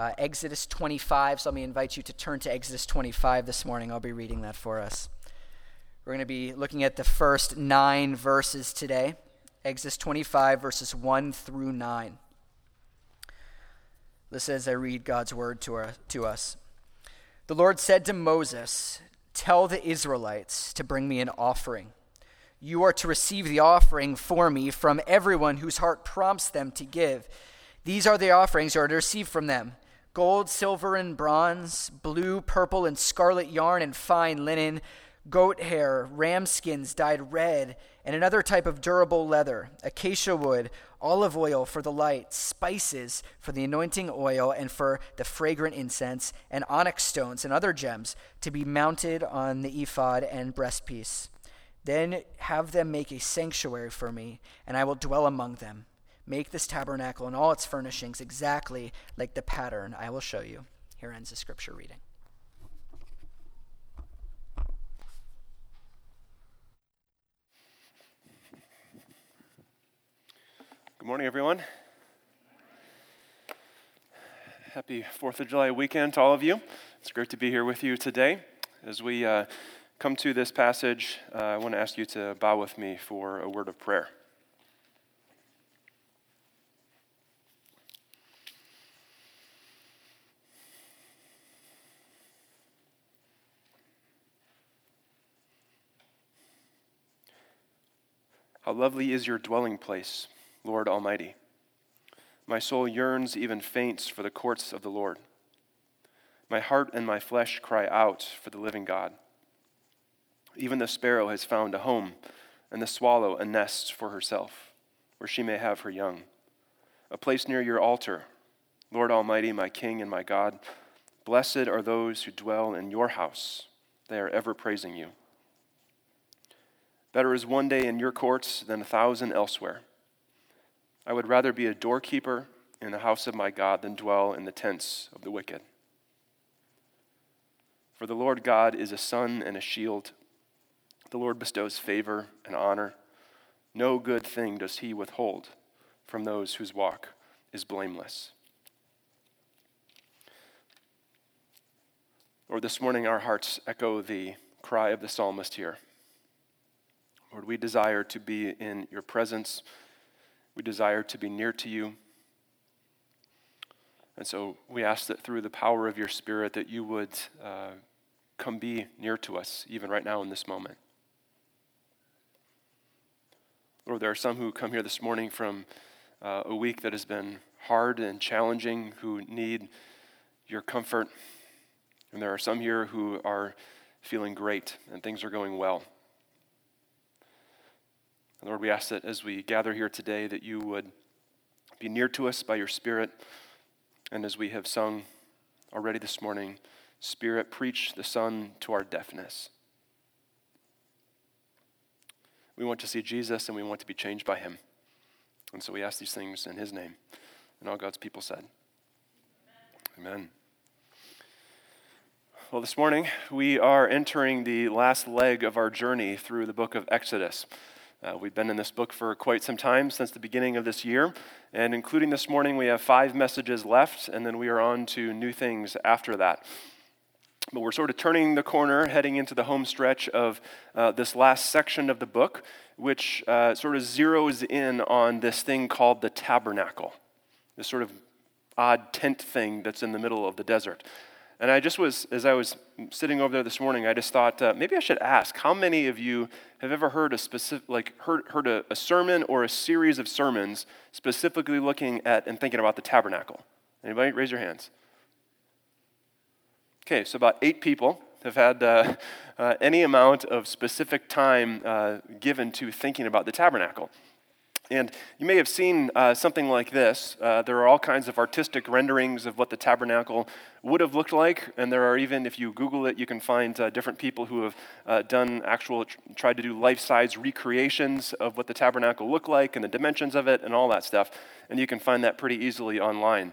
uh, Exodus 25. So let me invite you to turn to Exodus 25 this morning. I'll be reading that for us. We're going to be looking at the first nine verses today Exodus 25, verses 1 through 9. Listen as I read God's word to, our, to us. The Lord said to Moses, Tell the Israelites to bring me an offering. You are to receive the offering for me from everyone whose heart prompts them to give. These are the offerings you are to receive from them gold, silver, and bronze, blue, purple, and scarlet yarn, and fine linen, goat hair, ram skins dyed red, and another type of durable leather, acacia wood, olive oil for the light, spices for the anointing oil and for the fragrant incense, and onyx stones and other gems to be mounted on the ephod and breastpiece. Then have them make a sanctuary for me, and I will dwell among them. Make this tabernacle and all its furnishings exactly like the pattern I will show you. Here ends the scripture reading. Good morning, everyone. Happy 4th of July weekend to all of you. It's great to be here with you today. As we uh, come to this passage, uh, I want to ask you to bow with me for a word of prayer. How lovely is your dwelling place Lord Almighty. My soul yearns, even faints, for the courts of the Lord. My heart and my flesh cry out for the living God. Even the sparrow has found a home, and the swallow a nest for herself, where she may have her young. A place near your altar, Lord Almighty, my King and my God. Blessed are those who dwell in your house, they are ever praising you. Better is one day in your courts than a thousand elsewhere. I would rather be a doorkeeper in the house of my God than dwell in the tents of the wicked. For the Lord God is a sun and a shield. The Lord bestows favor and honor. No good thing does he withhold from those whose walk is blameless. Lord, this morning our hearts echo the cry of the psalmist here. Lord, we desire to be in your presence we desire to be near to you. And so we ask that through the power of your Spirit that you would uh, come be near to us, even right now in this moment. Lord, there are some who come here this morning from uh, a week that has been hard and challenging, who need your comfort. And there are some here who are feeling great and things are going well. And Lord, we ask that as we gather here today, that you would be near to us by your Spirit. And as we have sung already this morning, Spirit, preach the Son to our deafness. We want to see Jesus and we want to be changed by him. And so we ask these things in his name. And all God's people said, Amen. Amen. Well, this morning we are entering the last leg of our journey through the book of Exodus. Uh, we've been in this book for quite some time, since the beginning of this year. And including this morning, we have five messages left, and then we are on to new things after that. But we're sort of turning the corner, heading into the home stretch of uh, this last section of the book, which uh, sort of zeroes in on this thing called the tabernacle, this sort of odd tent thing that's in the middle of the desert. And I just was, as I was sitting over there this morning, I just thought uh, maybe I should ask how many of you have ever heard a specific, like heard, heard a, a sermon or a series of sermons specifically looking at and thinking about the tabernacle? Anybody? Raise your hands. Okay, so about eight people have had uh, uh, any amount of specific time uh, given to thinking about the tabernacle. And you may have seen uh, something like this. Uh, there are all kinds of artistic renderings of what the tabernacle would have looked like. And there are even, if you Google it, you can find uh, different people who have uh, done actual, tried to do life size recreations of what the tabernacle looked like and the dimensions of it and all that stuff. And you can find that pretty easily online.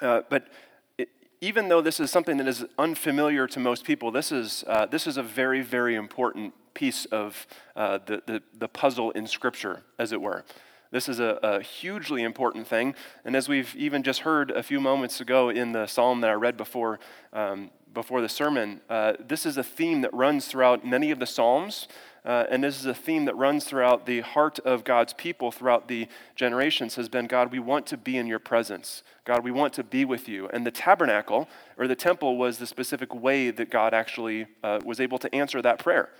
Uh, but it, even though this is something that is unfamiliar to most people, this is, uh, this is a very, very important piece of uh, the, the, the, puzzle in Scripture, as it were. This is a, a, hugely important thing. And as we've even just heard a few moments ago in the psalm that I read before, um, before the sermon, uh, this is a theme that runs throughout many of the psalms. Uh, and this is a theme that runs throughout the heart of God's people throughout the generations has been God, we want to be in your presence. God, we want to be with you. And the tabernacle or the temple was the specific way that God actually uh, was able to answer that prayer.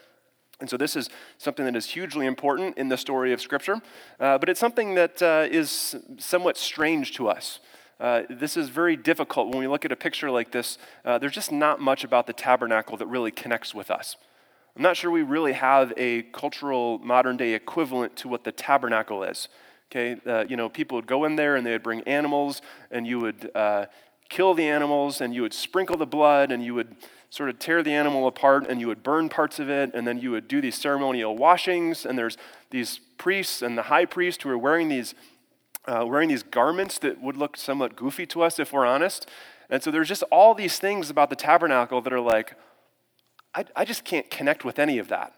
And so, this is something that is hugely important in the story of Scripture, uh, but it's something that uh, is somewhat strange to us. Uh, this is very difficult when we look at a picture like this. Uh, there's just not much about the tabernacle that really connects with us. I'm not sure we really have a cultural modern day equivalent to what the tabernacle is. Okay, uh, you know, people would go in there and they would bring animals, and you would uh, kill the animals, and you would sprinkle the blood, and you would sort of tear the animal apart and you would burn parts of it, and then you would do these ceremonial washings. And there's these priests and the high priest who are wearing these, uh, wearing these garments that would look somewhat goofy to us if we're honest. And so there's just all these things about the tabernacle that are like, I, I just can't connect with any of that.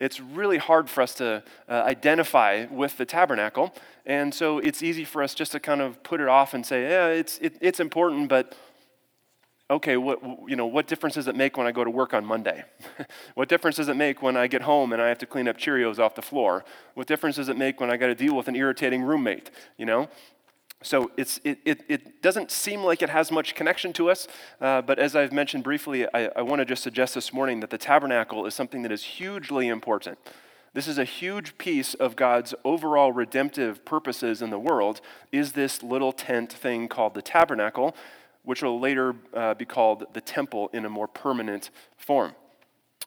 It's really hard for us to uh, identify with the tabernacle. And so it's easy for us just to kind of put it off and say, yeah, it's, it, it's important, but okay, what, you know, what difference does it make when I go to work on Monday? what difference does it make when I get home and I have to clean up Cheerios off the floor? What difference does it make when I got to deal with an irritating roommate? You know? So it's, it, it, it doesn't seem like it has much connection to us, uh, but as I've mentioned briefly, I, I want to just suggest this morning that the tabernacle is something that is hugely important. This is a huge piece of God's overall redemptive purposes in the world, is this little tent thing called the tabernacle which will later uh, be called the temple in a more permanent form.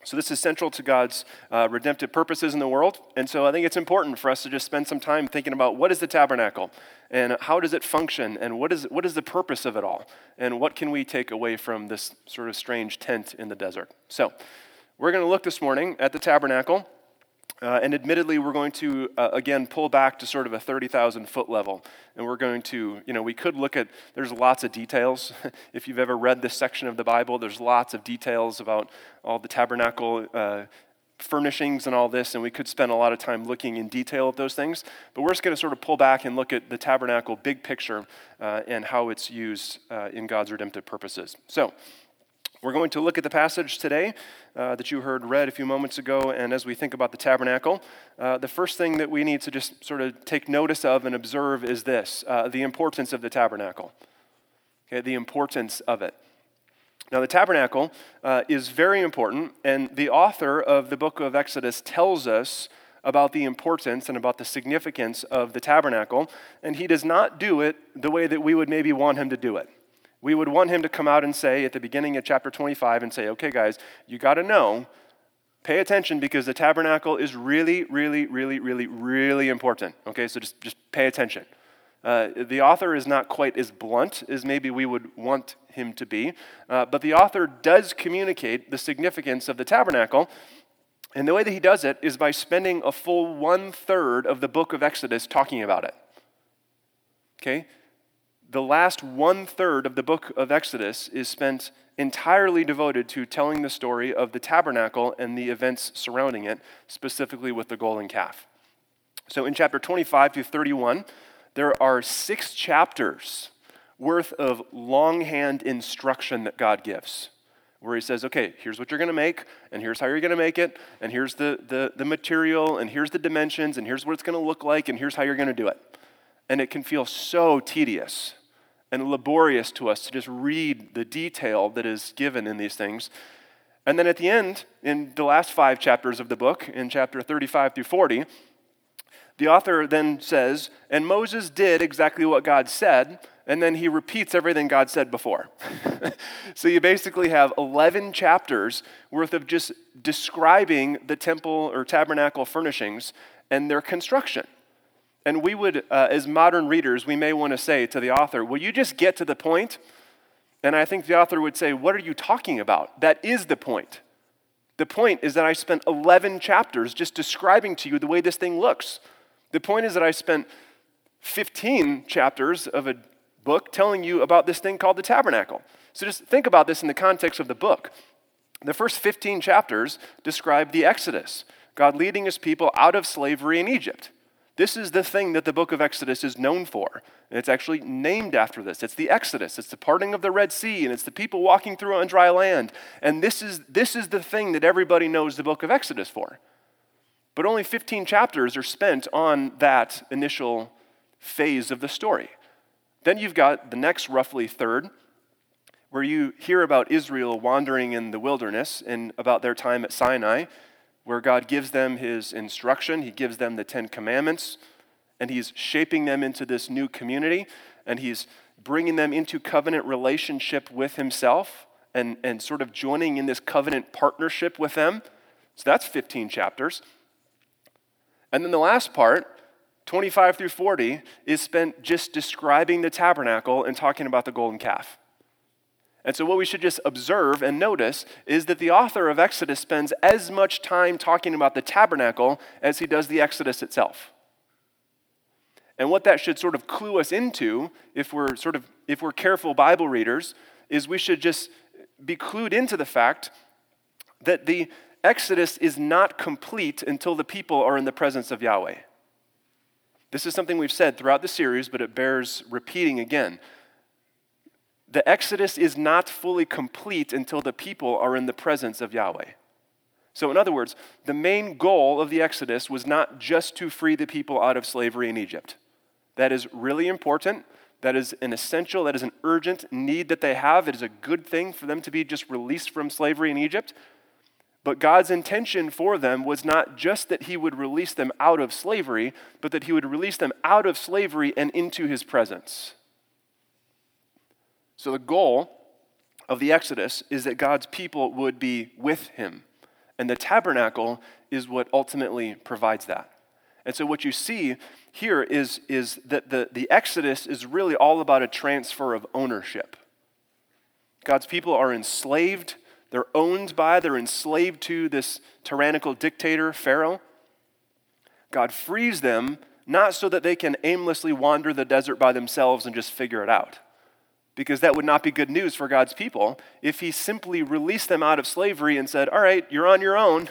So, this is central to God's uh, redemptive purposes in the world. And so, I think it's important for us to just spend some time thinking about what is the tabernacle and how does it function and what is, what is the purpose of it all and what can we take away from this sort of strange tent in the desert. So, we're going to look this morning at the tabernacle uh, and admittedly, we're going to, uh, again, pull back to sort of a 30,000 foot level. And we're going to, you know, we could look at, there's lots of details. if you've ever read this section of the Bible, there's lots of details about all the tabernacle uh, furnishings and all this. And we could spend a lot of time looking in detail at those things. But we're just going to sort of pull back and look at the tabernacle big picture uh, and how it's used uh, in God's redemptive purposes. So, we're going to look at the passage today uh, that you heard read a few moments ago, and as we think about the tabernacle, uh, the first thing that we need to just sort of take notice of and observe is this uh, the importance of the tabernacle. Okay, the importance of it. Now, the tabernacle uh, is very important, and the author of the book of Exodus tells us about the importance and about the significance of the tabernacle, and he does not do it the way that we would maybe want him to do it we would want him to come out and say at the beginning of chapter 25 and say, okay, guys, you got to know, pay attention because the tabernacle is really, really, really, really, really important. Okay, so just, just pay attention. Uh, the author is not quite as blunt as maybe we would want him to be, uh, but the author does communicate the significance of the tabernacle. And the way that he does it is by spending a full one third of the book of Exodus talking about it. Okay? The last one third of the book of Exodus is spent entirely devoted to telling the story of the tabernacle and the events surrounding it, specifically with the golden calf. So in chapter 25 to 31, there are six chapters worth of longhand instruction that God gives, where He says, okay, here's what you're going to make, and here's how you're going to make it, and here's the, the, the material, and here's the dimensions, and here's what it's going to look like, and here's how you're going to do it. And it can feel so tedious and laborious to us to just read the detail that is given in these things. And then at the end, in the last five chapters of the book, in chapter 35 through 40, the author then says, And Moses did exactly what God said, and then he repeats everything God said before. so you basically have 11 chapters worth of just describing the temple or tabernacle furnishings and their construction. And we would, uh, as modern readers, we may want to say to the author, Will you just get to the point? And I think the author would say, What are you talking about? That is the point. The point is that I spent 11 chapters just describing to you the way this thing looks. The point is that I spent 15 chapters of a book telling you about this thing called the tabernacle. So just think about this in the context of the book. The first 15 chapters describe the Exodus, God leading his people out of slavery in Egypt. This is the thing that the book of Exodus is known for. And it's actually named after this. It's the Exodus. It's the parting of the Red Sea, and it's the people walking through on dry land. And this is, this is the thing that everybody knows the book of Exodus for. But only 15 chapters are spent on that initial phase of the story. Then you've got the next roughly third, where you hear about Israel wandering in the wilderness and about their time at Sinai where God gives them his instruction, he gives them the Ten Commandments, and he's shaping them into this new community, and he's bringing them into covenant relationship with himself and, and sort of joining in this covenant partnership with them. So that's 15 chapters. And then the last part, 25 through 40, is spent just describing the tabernacle and talking about the golden calf. And so, what we should just observe and notice is that the author of Exodus spends as much time talking about the tabernacle as he does the Exodus itself. And what that should sort of clue us into, if we're sort of if we're careful Bible readers, is we should just be clued into the fact that the Exodus is not complete until the people are in the presence of Yahweh. This is something we've said throughout the series, but it bears repeating again the Exodus is not fully complete until the people are in the presence of Yahweh. So, in other words, the main goal of the Exodus was not just to free the people out of slavery in Egypt. That is really important. That is an essential, that is an urgent need that they have. It is a good thing for them to be just released from slavery in Egypt. But God's intention for them was not just that He would release them out of slavery, but that He would release them out of slavery and into His presence. So, the goal of the Exodus is that God's people would be with him. And the tabernacle is what ultimately provides that. And so, what you see here is, is that the, the Exodus is really all about a transfer of ownership. God's people are enslaved, they're owned by, they're enslaved to this tyrannical dictator, Pharaoh. God frees them not so that they can aimlessly wander the desert by themselves and just figure it out because that would not be good news for God's people if He simply released them out of slavery and said, All right, you're on your own.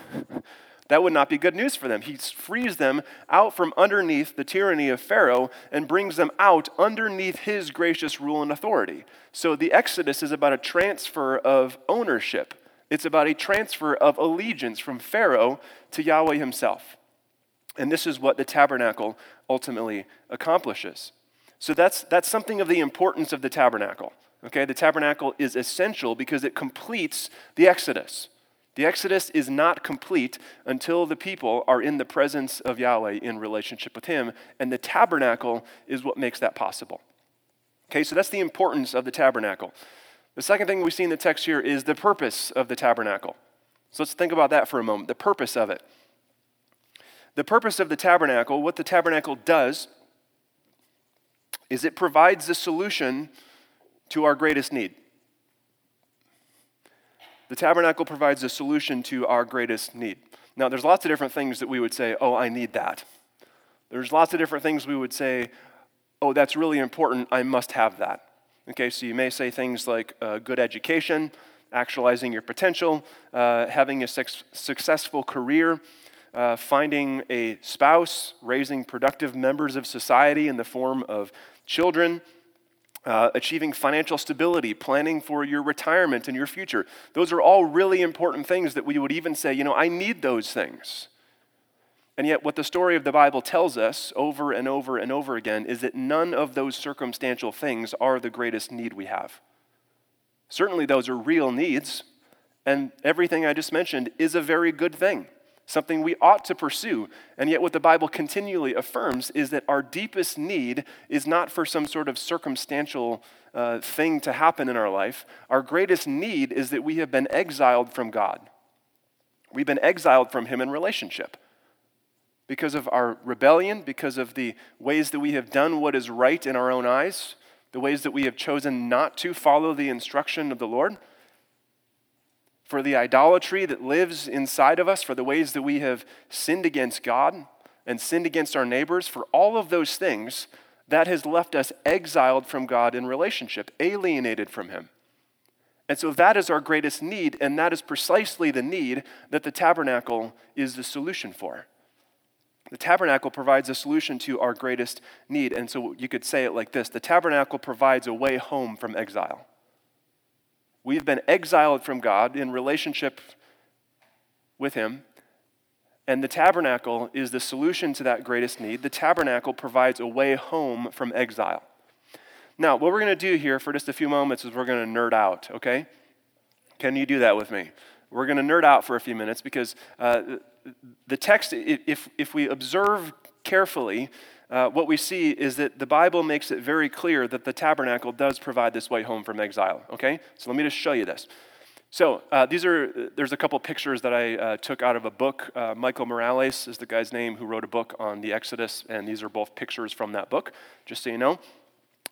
that would not be good news for them. He frees them out from underneath the tyranny of Pharaoh and brings them out underneath His gracious rule and authority. So the Exodus is about a transfer of ownership, it's about a transfer of allegiance from Pharaoh to Yahweh Himself. And this is what the tabernacle ultimately accomplishes. So that's, that's something of the importance of the tabernacle. Okay, the tabernacle is essential because it completes the Exodus. The Exodus is not complete until the people are in the presence of Yahweh in relationship with Him, and the tabernacle is what makes that possible. Okay, so that's the importance of the tabernacle. The second thing we see in the text here is the purpose of the tabernacle. So let's think about that for a moment the purpose of it. The purpose of the tabernacle, what the tabernacle does, is it provides the solution to our greatest need. The tabernacle provides a solution to our greatest need. Now, there's lots of different things that we would say, oh, I need that. There's lots of different things we would say, oh, that's really important, I must have that. Okay, so you may say things like uh, good education, actualizing your potential, uh, having a su- successful career, uh, finding a spouse, raising productive members of society in the form of children, uh, achieving financial stability, planning for your retirement and your future. Those are all really important things that we would even say, you know, I need those things. And yet, what the story of the Bible tells us over and over and over again is that none of those circumstantial things are the greatest need we have. Certainly, those are real needs, and everything I just mentioned is a very good thing something we ought to pursue. And yet, what the Bible continually affirms is that our deepest need is not for some sort of circumstantial uh, thing to happen in our life. Our greatest need is that we have been exiled from God. We've been exiled from Him in relationship. Because of our rebellion, because of the ways that we have done what is right in our own eyes, the ways that we have chosen not to follow the instruction of the Lord for the idolatry that lives inside of us, for the ways that we have sinned against God and sinned against our neighbors, for all of those things, that has left us exiled from God in relationship, alienated from Him. And so that is our greatest need, and that is precisely the need that the tabernacle is the solution for. The tabernacle provides a solution to our greatest need. And so you could say it like this The tabernacle provides a way home from exile. We've been exiled from God in relationship with Him, and the tabernacle is the solution to that greatest need. The tabernacle provides a way home from exile. Now, what we're going to do here for just a few moments is we're going to nerd out, okay? Can you do that with me? We're going to nerd out for a few minutes because uh, the text, if, if we observe carefully, uh, what we see is that the Bible makes it very clear that the tabernacle does provide this way home from exile, okay? So let me just show you this. So uh, these are there's a couple pictures that I uh, took out of a book. Uh, Michael Morales is the guy's name who wrote a book on the Exodus, and these are both pictures from that book. Just so you know.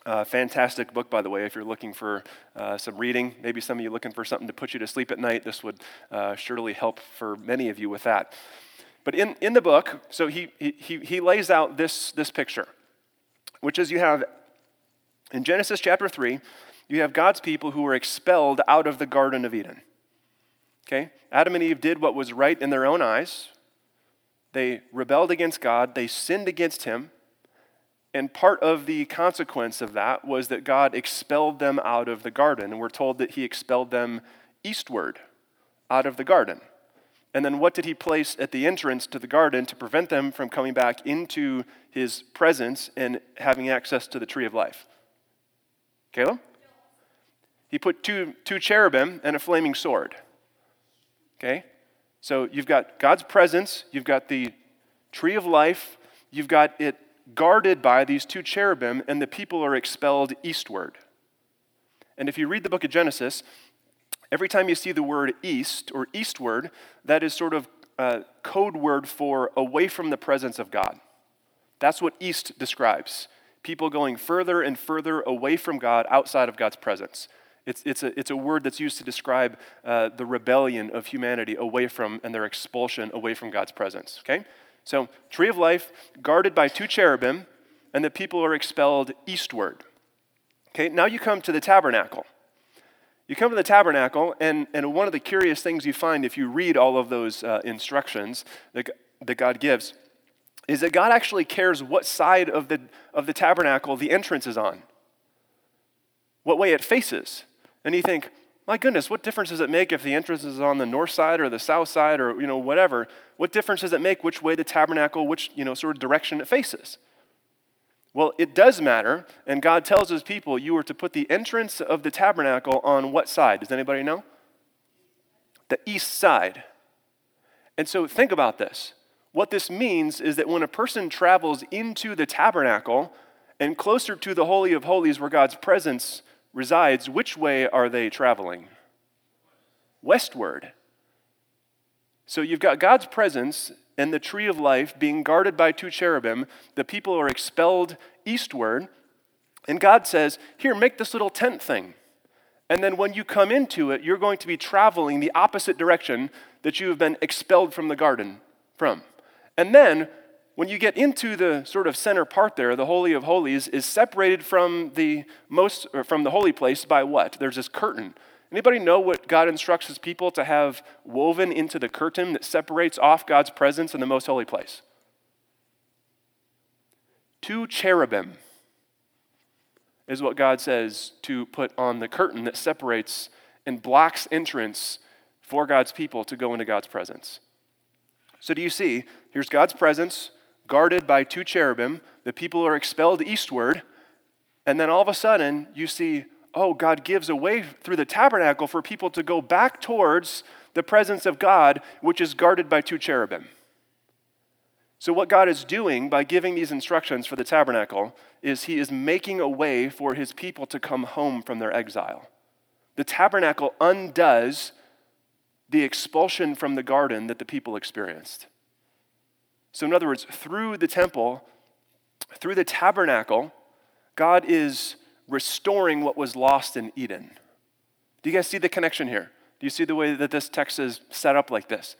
Uh, fantastic book, by the way, if you're looking for uh, some reading. Maybe some of you looking for something to put you to sleep at night. This would uh, surely help for many of you with that. But in, in the book, so he, he, he lays out this, this picture, which is you have in Genesis chapter 3, you have God's people who were expelled out of the Garden of Eden. Okay? Adam and Eve did what was right in their own eyes. They rebelled against God, they sinned against Him, and part of the consequence of that was that God expelled them out of the garden. And we're told that He expelled them eastward out of the garden. And then what did He place at the entrance to the garden to prevent them from coming back into His presence and having access to the tree of life? Caleb? he put two, two cherubim and a flaming sword. Okay? So you've got God's presence, you've got the tree of life, you've got it guarded by these two cherubim, and the people are expelled eastward. And if you read the book of Genesis, every time you see the word east or eastward, that is sort of a code word for away from the presence of God. That's what east describes people going further and further away from God outside of God's presence. It's, it's, a, it's a word that's used to describe uh, the rebellion of humanity away from and their expulsion away from God's presence. Okay? So, tree of life, guarded by two cherubim, and the people are expelled eastward. Okay, now you come to the tabernacle. You come to the tabernacle, and, and one of the curious things you find if you read all of those uh, instructions that, that God gives is that God actually cares what side of the, of the tabernacle the entrance is on, what way it faces. And you think, my goodness, what difference does it make if the entrance is on the north side or the south side or you know whatever? What difference does it make which way the tabernacle, which you know sort of direction it faces? Well, it does matter, and God tells his people you are to put the entrance of the tabernacle on what side? Does anybody know? The east side. And so think about this. What this means is that when a person travels into the tabernacle and closer to the Holy of Holies where God's presence resides, which way are they traveling? Westward. So you've got God's presence and the tree of life being guarded by two cherubim. The people are expelled eastward. And God says, Here, make this little tent thing. And then when you come into it, you're going to be traveling the opposite direction that you have been expelled from the garden from. And then when you get into the sort of center part there, the Holy of Holies is separated from the most from the holy place by what? There's this curtain. Anybody know what God instructs his people to have woven into the curtain that separates off God's presence in the most holy place? Two cherubim is what God says to put on the curtain that separates and blocks entrance for God's people to go into God's presence. So, do you see? Here's God's presence, guarded by two cherubim. The people are expelled eastward. And then all of a sudden, you see, oh, God gives a way through the tabernacle for people to go back towards the presence of God, which is guarded by two cherubim. So, what God is doing by giving these instructions for the tabernacle is He is making a way for His people to come home from their exile. The tabernacle undoes the expulsion from the garden that the people experienced. So, in other words, through the temple, through the tabernacle, God is restoring what was lost in Eden. Do you guys see the connection here? Do you see the way that this text is set up like this?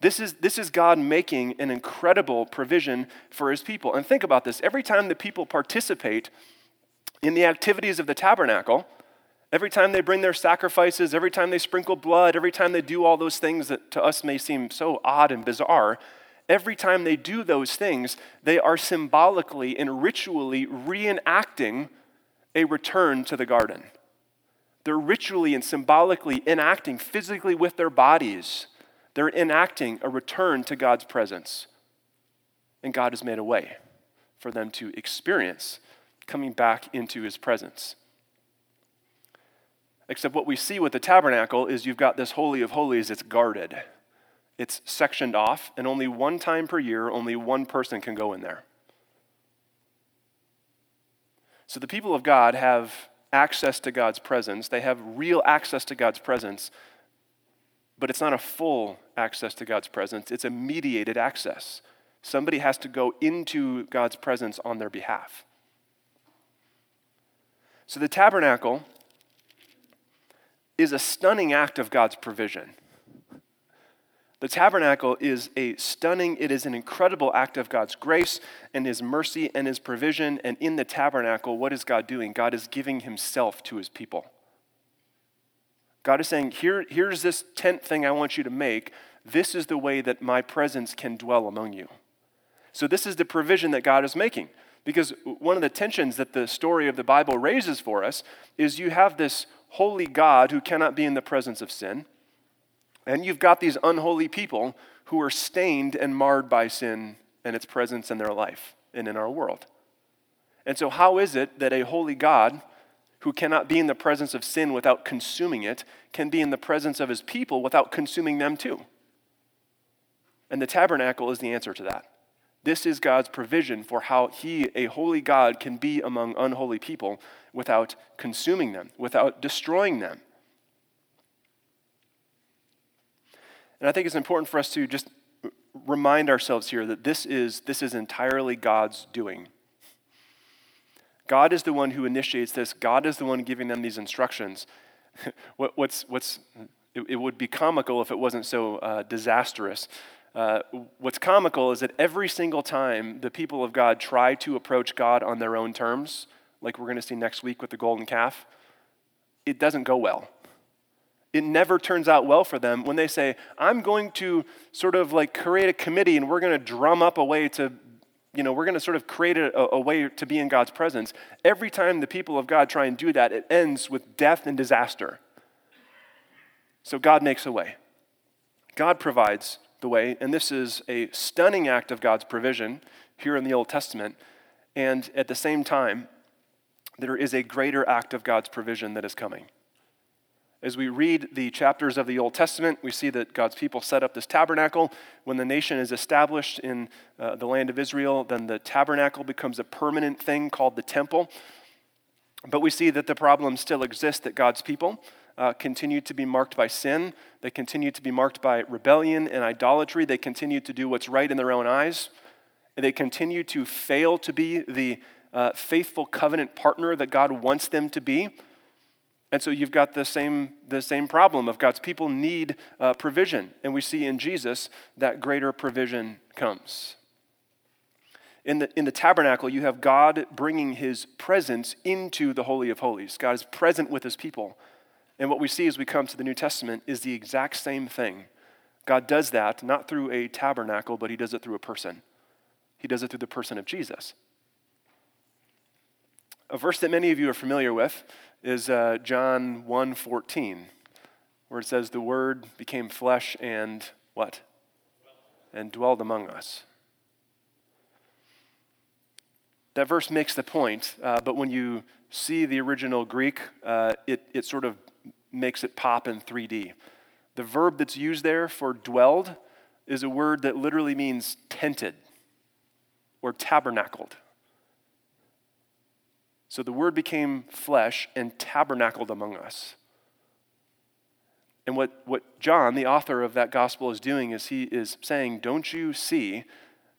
This is, this is God making an incredible provision for his people. And think about this every time the people participate in the activities of the tabernacle, every time they bring their sacrifices, every time they sprinkle blood, every time they do all those things that to us may seem so odd and bizarre, every time they do those things, they are symbolically and ritually reenacting a return to the garden. They're ritually and symbolically enacting physically with their bodies. They're enacting a return to God's presence. And God has made a way for them to experience coming back into his presence. Except what we see with the tabernacle is you've got this Holy of Holies, it's guarded. It's sectioned off, and only one time per year, only one person can go in there. So the people of God have access to God's presence, they have real access to God's presence, but it's not a full access to God's presence, it's a mediated access. Somebody has to go into God's presence on their behalf. So the tabernacle is a stunning act of God's provision. The tabernacle is a stunning, it is an incredible act of God's grace and His mercy and His provision. And in the tabernacle, what is God doing? God is giving Himself to His people. God is saying, Here, Here's this tent thing I want you to make. This is the way that my presence can dwell among you. So, this is the provision that God is making. Because one of the tensions that the story of the Bible raises for us is you have this holy God who cannot be in the presence of sin. And you've got these unholy people who are stained and marred by sin and its presence in their life and in our world. And so, how is it that a holy God who cannot be in the presence of sin without consuming it can be in the presence of his people without consuming them too? And the tabernacle is the answer to that. This is God's provision for how He, a holy God, can be among unholy people without consuming them, without destroying them. And I think it's important for us to just remind ourselves here that this is, this is entirely God's doing. God is the one who initiates this, God is the one giving them these instructions. what, what's, what's, it, it, would be comical if it wasn't so uh, disastrous. Uh, what's comical is that every single time the people of God try to approach God on their own terms, like we're going to see next week with the golden calf, it doesn't go well. It never turns out well for them when they say, I'm going to sort of like create a committee and we're going to drum up a way to, you know, we're going to sort of create a, a way to be in God's presence. Every time the people of God try and do that, it ends with death and disaster. So God makes a way. God provides the way, and this is a stunning act of God's provision here in the Old Testament. And at the same time, there is a greater act of God's provision that is coming. As we read the chapters of the Old Testament, we see that God's people set up this tabernacle. When the nation is established in uh, the land of Israel, then the tabernacle becomes a permanent thing called the temple. But we see that the problem still exists that God's people uh, continue to be marked by sin. They continue to be marked by rebellion and idolatry. They continue to do what's right in their own eyes. They continue to fail to be the uh, faithful covenant partner that God wants them to be. And so you've got the same, the same problem of God's people need uh, provision. And we see in Jesus that greater provision comes. In the, in the tabernacle, you have God bringing his presence into the Holy of Holies. God is present with his people. And what we see as we come to the New Testament is the exact same thing. God does that not through a tabernacle, but he does it through a person. He does it through the person of Jesus. A verse that many of you are familiar with is uh, John 1:14, where it says, "The Word became flesh and what? And dwelled among us." That verse makes the point, uh, but when you see the original Greek, uh, it, it sort of makes it pop in 3D. The verb that's used there for dwelled is a word that literally means tented or tabernacled. So the word became flesh and tabernacled among us. And what, what John, the author of that gospel, is doing is he is saying, Don't you see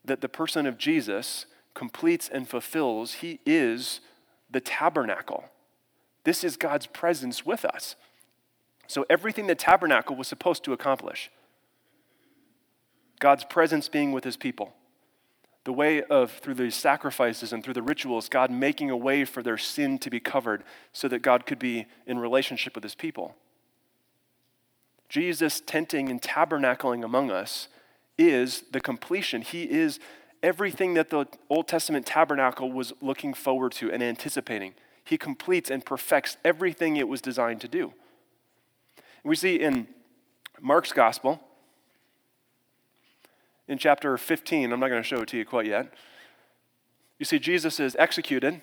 that the person of Jesus completes and fulfills? He is the tabernacle. This is God's presence with us. So, everything the tabernacle was supposed to accomplish God's presence being with his people, the way of, through the sacrifices and through the rituals, God making a way for their sin to be covered so that God could be in relationship with his people. Jesus tenting and tabernacling among us is the completion. He is everything that the Old Testament tabernacle was looking forward to and anticipating. He completes and perfects everything it was designed to do. We see in Mark's gospel, in chapter 15, I'm not going to show it to you quite yet. You see, Jesus is executed,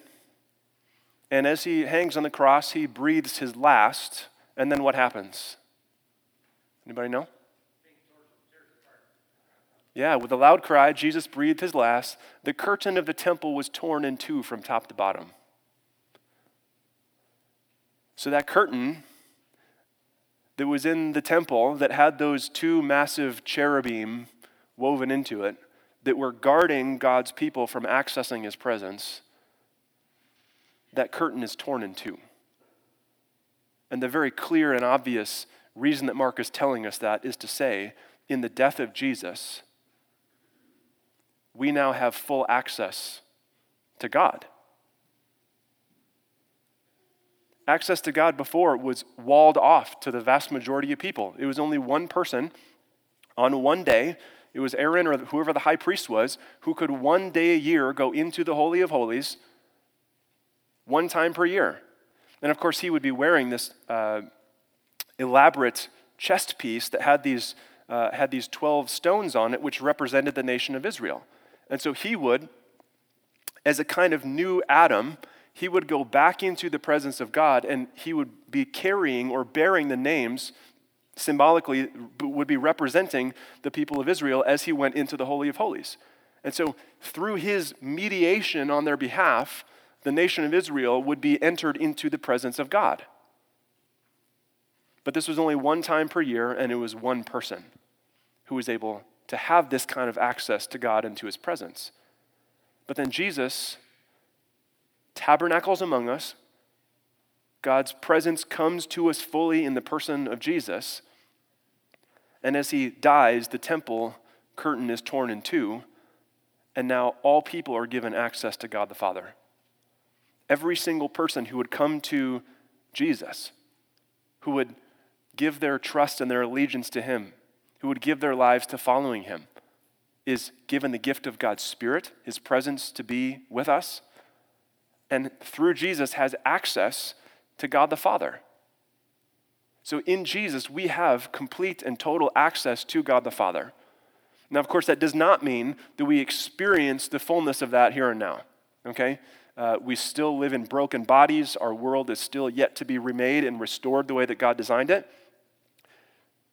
and as he hangs on the cross, he breathes his last, and then what happens? Anybody know? Yeah, with a loud cry, Jesus breathed his last. The curtain of the temple was torn in two from top to bottom. So that curtain that was in the temple that had those two massive cherubim woven into it that we're guarding God's people from accessing his presence, that curtain is torn in two. And the very clear and obvious reason that Mark is telling us that is to say, in the death of Jesus, we now have full access to God. Access to God before was walled off to the vast majority of people. It was only one person on one day. It was Aaron or whoever the high priest was who could one day a year go into the Holy of Holies one time per year. And of course, he would be wearing this uh, elaborate chest piece that had these, uh, had these 12 stones on it, which represented the nation of Israel. And so he would, as a kind of new Adam, he would go back into the presence of God and he would be carrying or bearing the names symbolically would be representing the people of Israel as he went into the Holy of Holies. And so, through his mediation on their behalf, the nation of Israel would be entered into the presence of God. But this was only one time per year, and it was one person who was able to have this kind of access to God and to his presence. But then Jesus tabernacles among us. God's presence comes to us fully in the person of Jesus. And as he dies, the temple curtain is torn in two, and now all people are given access to God the Father. Every single person who would come to Jesus, who would give their trust and their allegiance to him, who would give their lives to following him is given the gift of God's Spirit, his presence to be with us, and through Jesus has access to God the Father. So in Jesus, we have complete and total access to God the Father. Now, of course, that does not mean that we experience the fullness of that here and now, okay? Uh, we still live in broken bodies. Our world is still yet to be remade and restored the way that God designed it.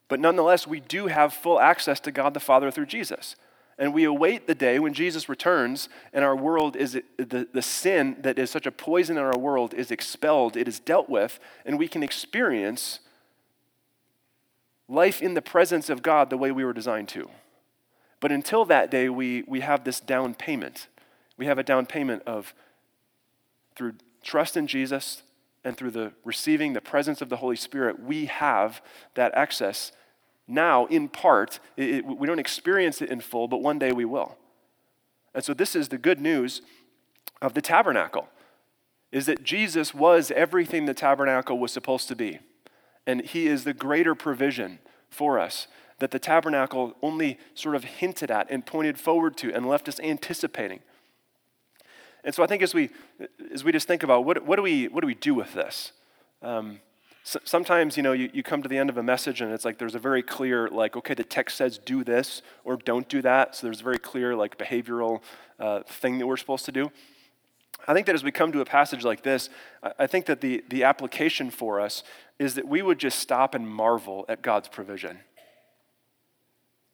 But nonetheless, we do have full access to God the Father through Jesus. And we await the day when Jesus returns and our world is, the, the sin that is such a poison in our world is expelled, it is dealt with, and we can experience life in the presence of God the way we were designed to. But until that day, we, we have this down payment. We have a down payment of through trust in Jesus, and through the receiving the presence of the Holy Spirit, we have that access now in part. It, it, we don't experience it in full, but one day we will. And so this is the good news of the tabernacle is that Jesus was everything the tabernacle was supposed to be. And he is the greater provision for us that the tabernacle only sort of hinted at and pointed forward to and left us anticipating. And so I think as we, as we just think about what, what, do, we, what do we do with this? Um, so, sometimes, you know, you, you come to the end of a message and it's like there's a very clear, like, okay, the text says do this or don't do that. So there's a very clear, like, behavioral uh, thing that we're supposed to do. I think that as we come to a passage like this, I think that the, the application for us is that we would just stop and marvel at God's provision.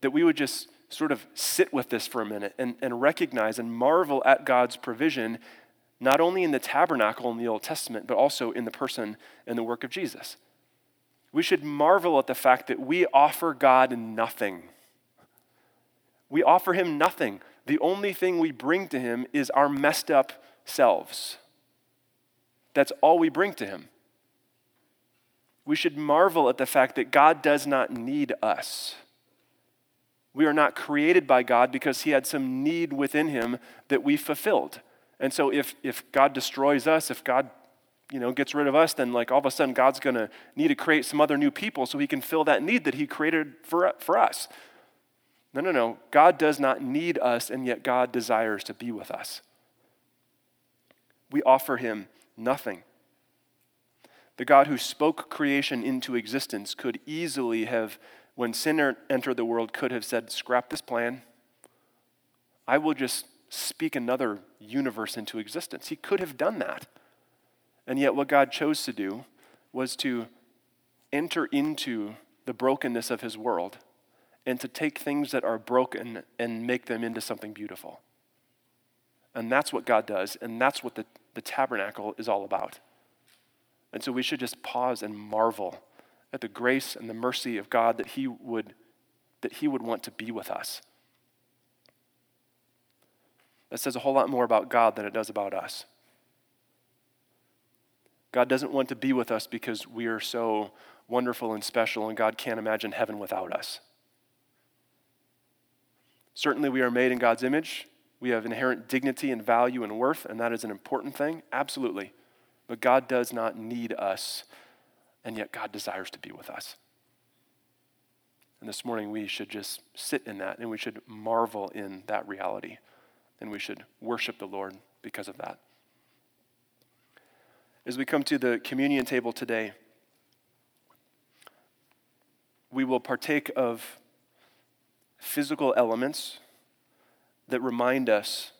That we would just sort of sit with this for a minute and, and recognize and marvel at God's provision, not only in the tabernacle in the Old Testament, but also in the person and the work of Jesus. We should marvel at the fact that we offer God nothing. We offer Him nothing. The only thing we bring to Him is our messed up selves. That's all we bring to Him. We should marvel at the fact that God does not need us. We are not created by God because he had some need within him that we fulfilled. And so if, if God destroys us, if God you know, gets rid of us, then like all of a sudden God's going to need to create some other new people so he can fill that need that he created for, for us. No, no, no. God does not need us, and yet God desires to be with us. We offer him nothing. The God who spoke creation into existence could easily have, when sin er-, entered the world, could have said, Scrap this plan. I will just speak another universe into existence. He could have done that. And yet, what God chose to do was to enter into the brokenness of his world and to take things that are broken and make them into something beautiful. And that's what God does, and that's what the, the tabernacle is all about. And so we should just pause and marvel at the grace and the mercy of God that He would, that he would want to be with us. That says a whole lot more about God than it does about us. God doesn't want to be with us because we are so wonderful and special, and God can't imagine heaven without us. Certainly, we are made in God's image. We have inherent dignity and value and worth, and that is an important thing, absolutely. But God does not need us, and yet God desires to be with us. And this morning, we should just sit in that, and we should marvel in that reality, and we should worship the Lord because of that. As we come to the communion table today, we will partake of physical elements that remind us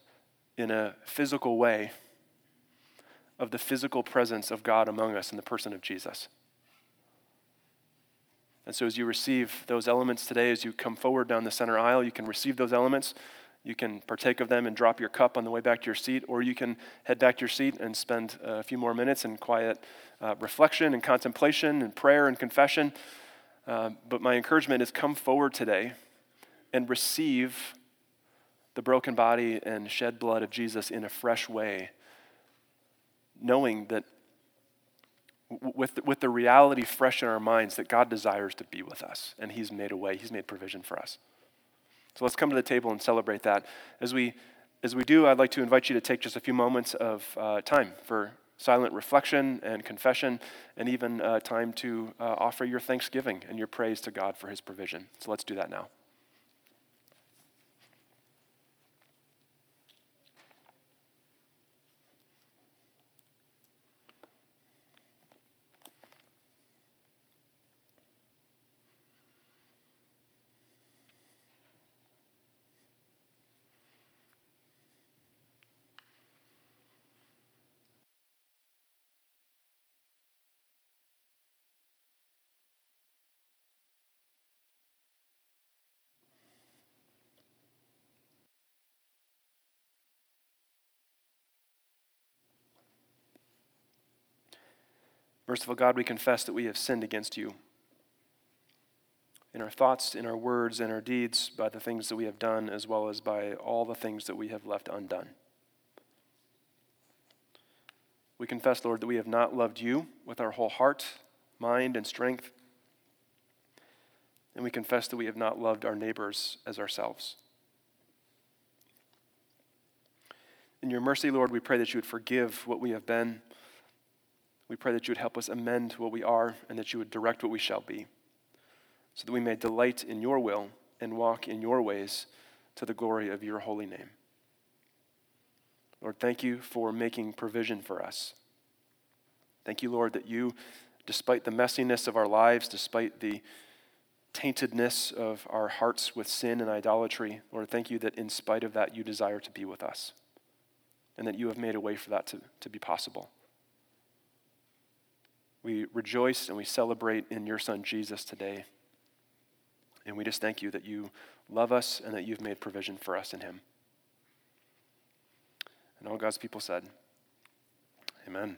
in a physical way of the physical presence of God among us in the person of Jesus. And so, as you receive those elements today, as you come forward down the center aisle, you can receive those elements. You can partake of them and drop your cup on the way back to your seat, or you can head back to your seat and spend a few more minutes in quiet uh, reflection and contemplation and prayer and confession. Uh, but my encouragement is come forward today and receive the broken body and shed blood of Jesus in a fresh way, knowing that with, with the reality fresh in our minds that God desires to be with us and He's made a way, He's made provision for us. So let's come to the table and celebrate that. As we, as we do, I'd like to invite you to take just a few moments of uh, time for silent reflection and confession, and even uh, time to uh, offer your thanksgiving and your praise to God for His provision. So let's do that now. Merciful God, we confess that we have sinned against you in our thoughts, in our words, in our deeds, by the things that we have done, as well as by all the things that we have left undone. We confess, Lord, that we have not loved you with our whole heart, mind, and strength. And we confess that we have not loved our neighbors as ourselves. In your mercy, Lord, we pray that you would forgive what we have been we pray that you would help us amend what we are and that you would direct what we shall be, so that we may delight in your will and walk in your ways to the glory of your holy name. Lord, thank you for making provision for us. Thank you, Lord, that you, despite the messiness of our lives, despite the taintedness of our hearts with sin and idolatry, Lord, thank you that in spite of that, you desire to be with us and that you have made a way for that to, to be possible. We rejoice and we celebrate in your Son Jesus today. And we just thank you that you love us and that you've made provision for us in him. And all God's people said, Amen.